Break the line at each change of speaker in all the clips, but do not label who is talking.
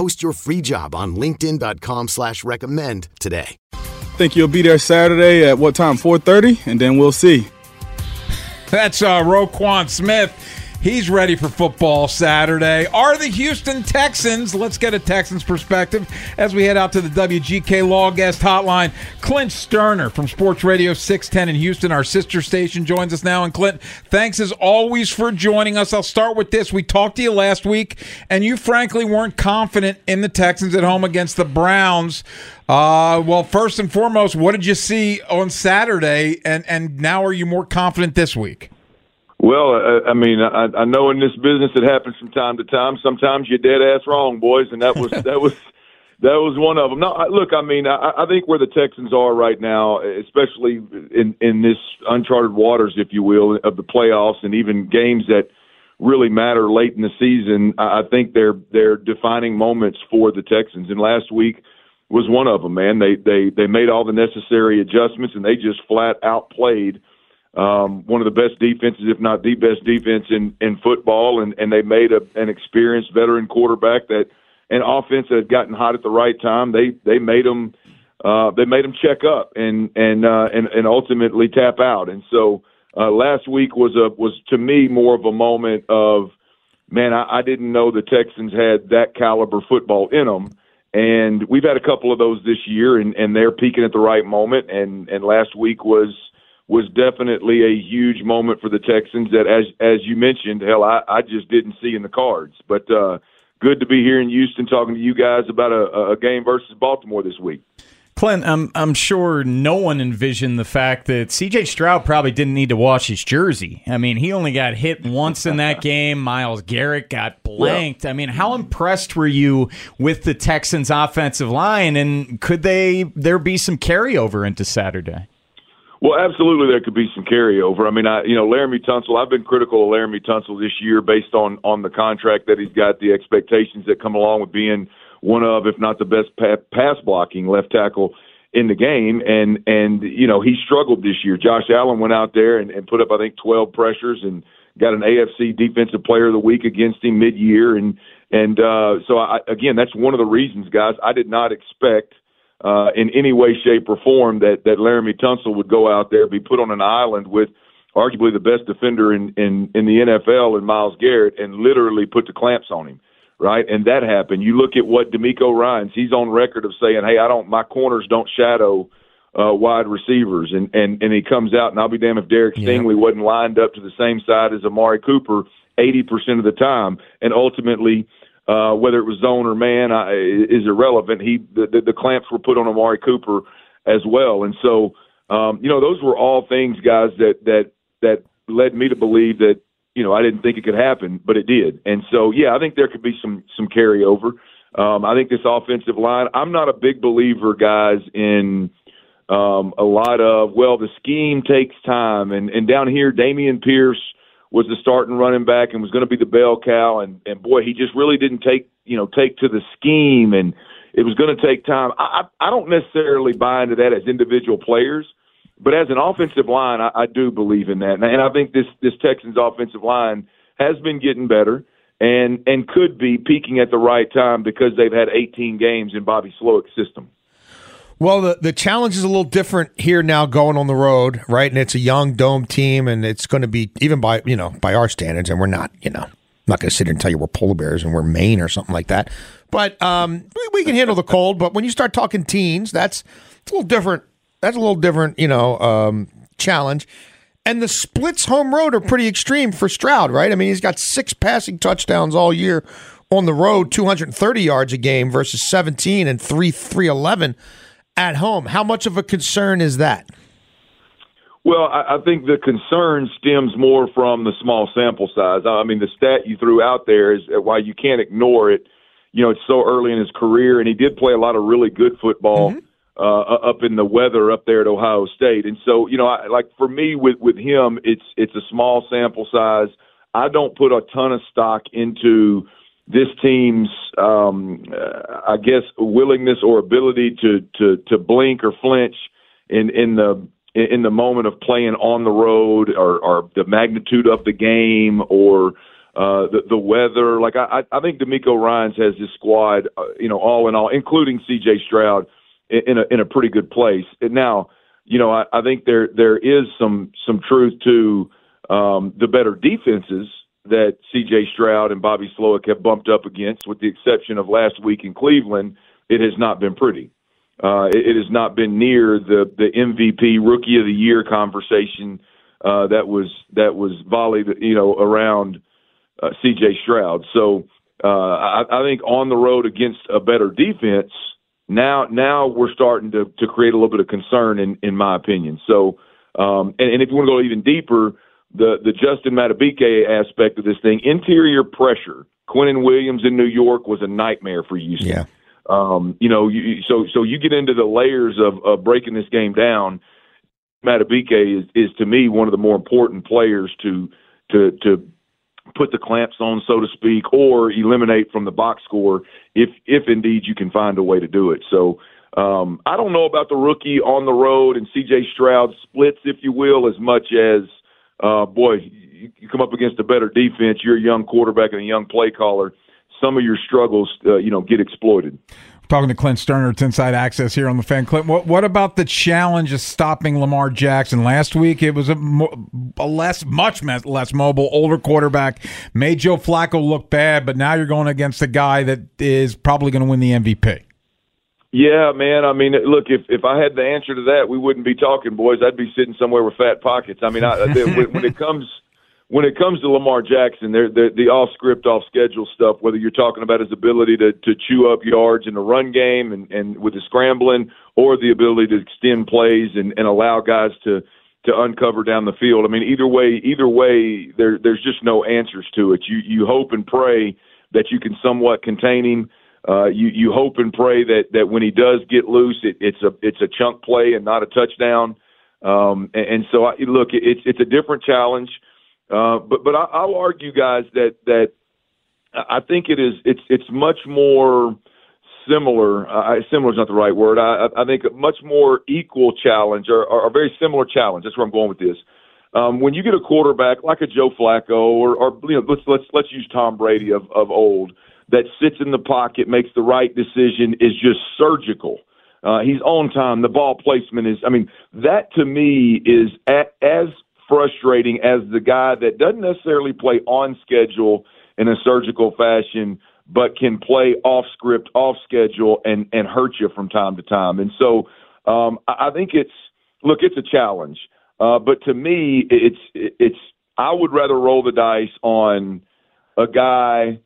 Post your free job on LinkedIn.com slash recommend today.
Think you'll be there Saturday at what time? 4:30, and then we'll see.
That's uh, Roquan Smith. He's ready for football Saturday. Are the Houston Texans? Let's get a Texans perspective as we head out to the WGK Law Guest Hotline. Clint Stoerner from Sports Radio 610 in Houston, our sister station, joins us now. And Clint, thanks as always for joining us. I'll start with this. We talked to you last week, and you frankly weren't confident in the Texans at home against the Browns. Uh, well, first and foremost, what did you see on Saturday, and and now are you more confident this week?
Well, I, I mean, I, I know in this business it happens from time to time. Sometimes you're dead ass wrong, boys, and that was that was that was one of them. No, I, look, I mean, I, I think where the Texans are right now, especially in in this uncharted waters, if you will, of the playoffs and even games that really matter late in the season. I think they're they're defining moments for the Texans. And last week was one of them. Man, they they they made all the necessary adjustments and they just flat out played um, one of the best defenses, if not the best defense in in football, and and they made a, an experienced veteran quarterback that an offense that had gotten hot at the right time. They they made them uh, they made them check up and and uh, and and ultimately tap out. And so uh, last week was a was to me more of a moment of man, I, I didn't know the Texans had that caliber football in them. And we've had a couple of those this year, and, and they're peaking at the right moment. And and last week was was definitely a huge moment for the Texans that, as as you mentioned, hell, I, I just didn't see in the cards. But uh, good to be here in Houston talking to you guys about a, a game versus Baltimore this week.
Clint, I'm I'm sure no one envisioned the fact that C.J. Stroud probably didn't need to wash his jersey. I mean, he only got hit once in that game. Myles Garrett got blanked. I mean, how impressed were you with the Texans' offensive line, and could they there be some carryover into Saturday?
Well, absolutely, there could be some carryover. I mean, I you know, Laremy Tunsil. I've been critical of Laremy Tunsil this year based on on the contract that he's got, the expectations that come along with being one of, if not the best pass blocking left tackle in the game. And and you know, he struggled this year. Josh Allen went out there and, and put up, I think, 12 pressures and got an AFC Defensive Player of the Week against him mid year. And and uh, so I, again, that's one of the reasons, guys. I did not expect uh, in any way, shape, or form that that Laremy Tunsil would go out there, be put on an island with arguably the best defender in in in the NFL in Myles Garrett, and literally put the clamps on him, right? And that happened. You look at what DeMeco Ryans, he's on record of saying, "Hey, I don't, my corners don't shadow." Uh, wide receivers, and and and he comes out, and I'll be damned if Derek Stingley yeah. wasn't lined up to the same side as Amari Cooper eighty percent of the time, and ultimately uh, whether it was zone or man uh, is irrelevant. He the, the, the clamps were put on Amari Cooper as well, and so um, you know those were all things, guys, that that that led me to believe that you know I didn't think it could happen, but it did. And so yeah, I think there could be some some carryover. Um, I think this offensive line. I'm not a big believer, guys, in um, a lot of well, the scheme takes time, and and down here, Dameon Pierce was the starting running back and was going to be the bell cow. And, and boy, he just really didn't take, you know, take to the scheme and it was going to take time. I, I don't necessarily buy into that as individual players, but as an offensive line, I, I do believe in that. And, and I think this, this Texans offensive line has been getting better and, and could be peaking at the right time because they've had 18 games in Bobby Slowik's system.
Well, the, the challenge is a little different here now going on the road, right? And it's a young dome team, and it's going to be, even by, you know, by our standards, and we're not, you know, I'm not going to sit here and tell you we're polar bears and we're Maine or something like that. But um, we, can handle the cold. But when you start talking teens, that's a little different that's a little different, you know, um, challenge. And the splits home road are pretty extreme for Stroud, right? I mean, he's got six passing touchdowns all year on the road, 230 yards a game versus 17 and 3 311 at home. How much of a concern is that?
Well, I, I think the concern stems more from the small sample size. I mean, the stat you threw out there is why you can't ignore it. You know, it's so early in his career, and he did play a lot of really good football. Mm-hmm. Uh, up in the weather up there at Ohio State, and so you know, I, like for me with with him, it's it's a small sample size. I don't put a ton of stock into this team's, um, uh, I guess, willingness or ability to to to blink or flinch in in the in the moment of playing on the road, or, or the magnitude of the game, or uh, the the weather. Like I I think DeMeco Ryans has his squad, uh, you know, all in all, including C.J. Stroud, in, in a in a pretty good place. And now, you know, I, I think there there is some some truth to um, the better defenses that C.J. Stroud and Bobby Slowik have bumped up against, with the exception of last week in Cleveland. It has not been pretty. Uh, it, it has not been near the the MVP Rookie of the Year conversation uh, that was that was volleyed, you know, around uh, C.J. Stroud. So uh, I, I think on the road against a better defense, now now we're starting to to create a little bit of concern, in in my opinion. So, um, and, and if you want to go even deeper the the Justin Madubuike aspect of this thing. Interior pressure. Quinnen Williams in New York was a nightmare for Houston.
Yeah.
Um, you know, you, so so you get into the layers of, of breaking this game down. Madubuike is is to me one of the more important players to to to put the clamps on, so to speak, or eliminate from the box score if if indeed you can find a way to do it. So um, I don't know about the rookie on the road and C.J. Stroud splits, if you will, as much as uh, boy, you, you come up against a better defense. You're a young quarterback and a young play caller. Some of your struggles, uh, you know, get exploited.
Talking to Clint Stoerner, it's Inside Access here on the Fan. Clint, what, what about the challenge of stopping Lamar Jackson? Last week, it was a, a less, much less mobile, older quarterback. Made Joe Flacco look bad, but now you're going against a guy that is probably going to win the MVP.
Yeah, man. I mean, look, if if I had the answer to that, we wouldn't be talking, boys. I'd be sitting somewhere with fat pockets. I mean, I, when, when it comes when it comes to Lamar Jackson, they're, they're, the off script, off schedule stuff. Whether you're talking about his ability to to chew up yards in the run game and and with the scrambling, or the ability to extend plays and and allow guys to to uncover down the field. I mean, either way, either way, there there's just no answers to it. You you hope and pray that you can somewhat contain him uh, you you hope and pray that that when he does get loose, it, it's a it's a chunk play and not a touchdown. Um, and, and so, I, look, it's it's a different challenge. Uh, but but I, I'll argue, guys, that that I think it is it's it's much more similar. Uh, similar is not the right word. I, I think a much more equal challenge or, or a very similar challenge. That's where I'm going with this. Um, when you get a quarterback like a Joe Flacco or, or you know, let's let's let's use Tom Brady of of old that sits in the pocket, makes the right decision, is just surgical. Uh, he's on time. The ball placement is, I mean, that to me is as frustrating as the guy that doesn't necessarily play on schedule in a surgical fashion, but can play off script, off schedule, and and hurt you from time to time. And so, um, I, I think it's look, it's a challenge. Uh, but to me, it's it's I would rather roll the dice on a guy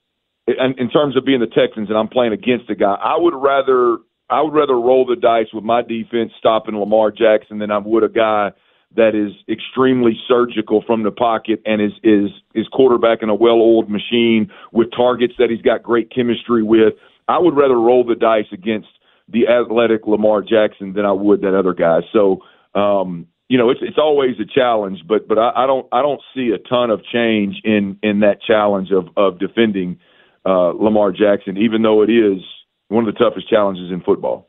in, in terms of being the Texans and I'm playing against a guy, I would rather I would rather roll the dice with my defense stopping Lamar Jackson than I would a guy that is extremely surgical from the pocket and is is is quarterbacking a well-oiled machine with targets that he's got great chemistry with. I would rather roll the dice against the athletic Lamar Jackson than I would that other guy. So, um, you know, it's it's always a challenge, but but I, I don't I don't see a ton of change in in that challenge of of defending uh, Lamar Jackson, even though it is one of the toughest challenges in football.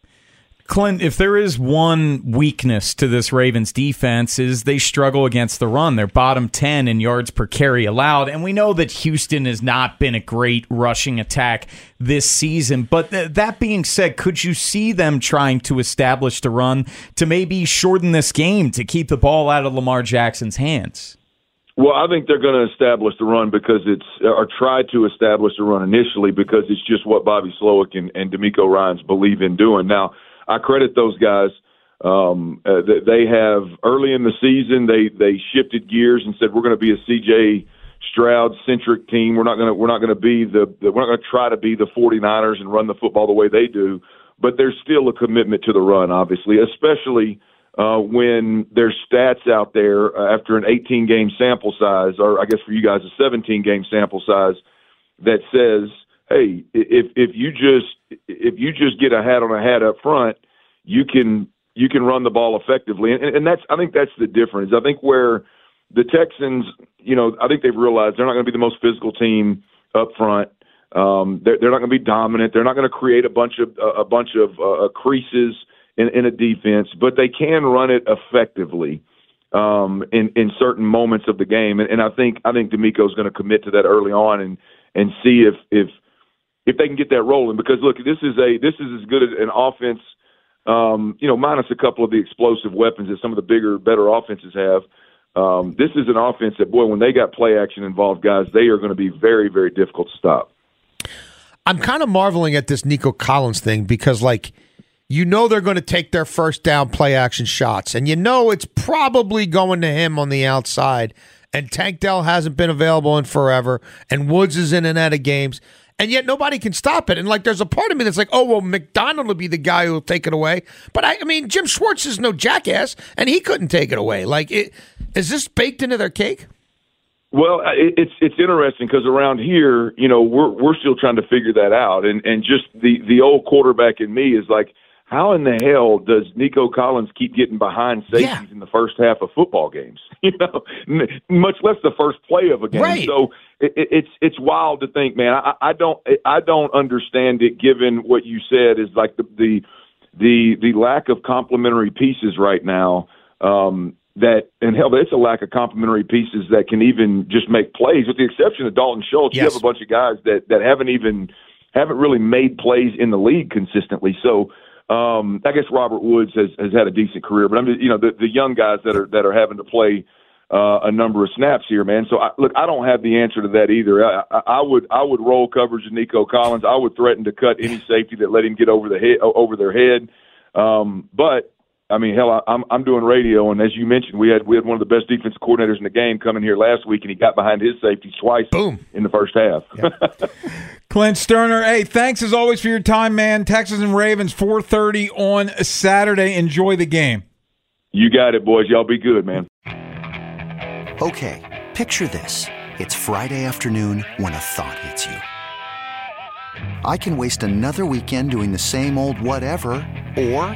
Clint, if there is one weakness to this Ravens defense is they struggle against the run. They're bottom 10 in yards per carry allowed, and we know that Houston has not been a great rushing attack this season. But th- that being said, could you see them trying to establish the run to maybe shorten this game to keep the ball out of Lamar Jackson's hands?
Well, I think they're going to establish the run because it's or try to establish the run initially because it's just what Bobby Slowik and, and DeMeco Ryans believe in doing. Now, I credit those guys Um, uh, they have early in the season they they shifted gears and said we're going to be a CJ Stroud centric team. We're not going to we're not going to be the, the we're not going to try to be the 49ers and run the football the way they do. But there's still a commitment to the run, obviously, especially uh, when there's stats out there after an 18 game sample size, or I guess for you guys a 17 game sample size, that says, hey, if if you just if you just get a hat on a hat up front, you can you can run the ball effectively, and, and that's I think that's the difference. I think where the Texans, you know, I think they've realized they're not going to be the most physical team up front. Um, they're, they're not going to be dominant. They're not going to create a bunch of a bunch of uh, creases in, in a defense, but they can run it effectively um, in in certain moments of the game. And, and I think I think DeMeco's going to commit to that early on and and see if if if they can get that rolling. Because look, this is a this is as good as an offense um, you know, minus a couple of the explosive weapons that some of the bigger, better offenses have. Um, this is an offense that, boy, when they got play action involved, guys, they are going to be very, very difficult to stop.
I'm kind of marveling at this Nico Collins thing because, like, you know they're going to take their first down play action shots, and you know it's probably going to him on the outside. And Tank Dell hasn't been available in forever, and Woods is in and out of games and yet nobody can stop it. And like, there's a part of me that's like, oh well, McDonald will be the guy who will take it away. But I, I mean, Jim Schwartz is no jackass, and he couldn't take it away. Like, it, is this baked into their cake?
Well, it's it's interesting because around here, you know, we're we're still trying to figure that out, and and just the the old quarterback in me is like how in the hell does Nico Collins keep getting behind safeties yeah. in the first half of football games? You know, much less the first play of a game.
Right.
So it, it's it's wild to think, man. I, I don't I don't understand it. Given what you said is like the the the, the lack of complementary pieces right now. Um, that and hell, it's a lack of complementary pieces that can even just make plays, with the exception of Dalton Schultz. Yes. You have a bunch of guys that that haven't even haven't really made plays in the league consistently. So um, I guess Robert Woods has, has had a decent career, but I'm just, you know the, the young guys that are that are having to play uh, a number of snaps here, man. So I, look, I don't have the answer to that either. I, I, I would I would roll coverage of Nico Collins. I would threaten to cut any safety that let him get over the head over their head. Um, but I mean, hell, I, I'm I'm doing radio, and as you mentioned, we had we had one of the best defensive coordinators in the game coming here last week, and he got behind his safety twice.
Boom
in the first half.
Yep. Clint Stoerner, hey, thanks as always for your time, man. Texas and Ravens, 4:30 on Saturday. Enjoy the game.
You got it, boys. Y'all be good, man.
Okay, picture this: it's Friday afternoon when a thought hits you. I can waste another weekend doing the same old whatever, or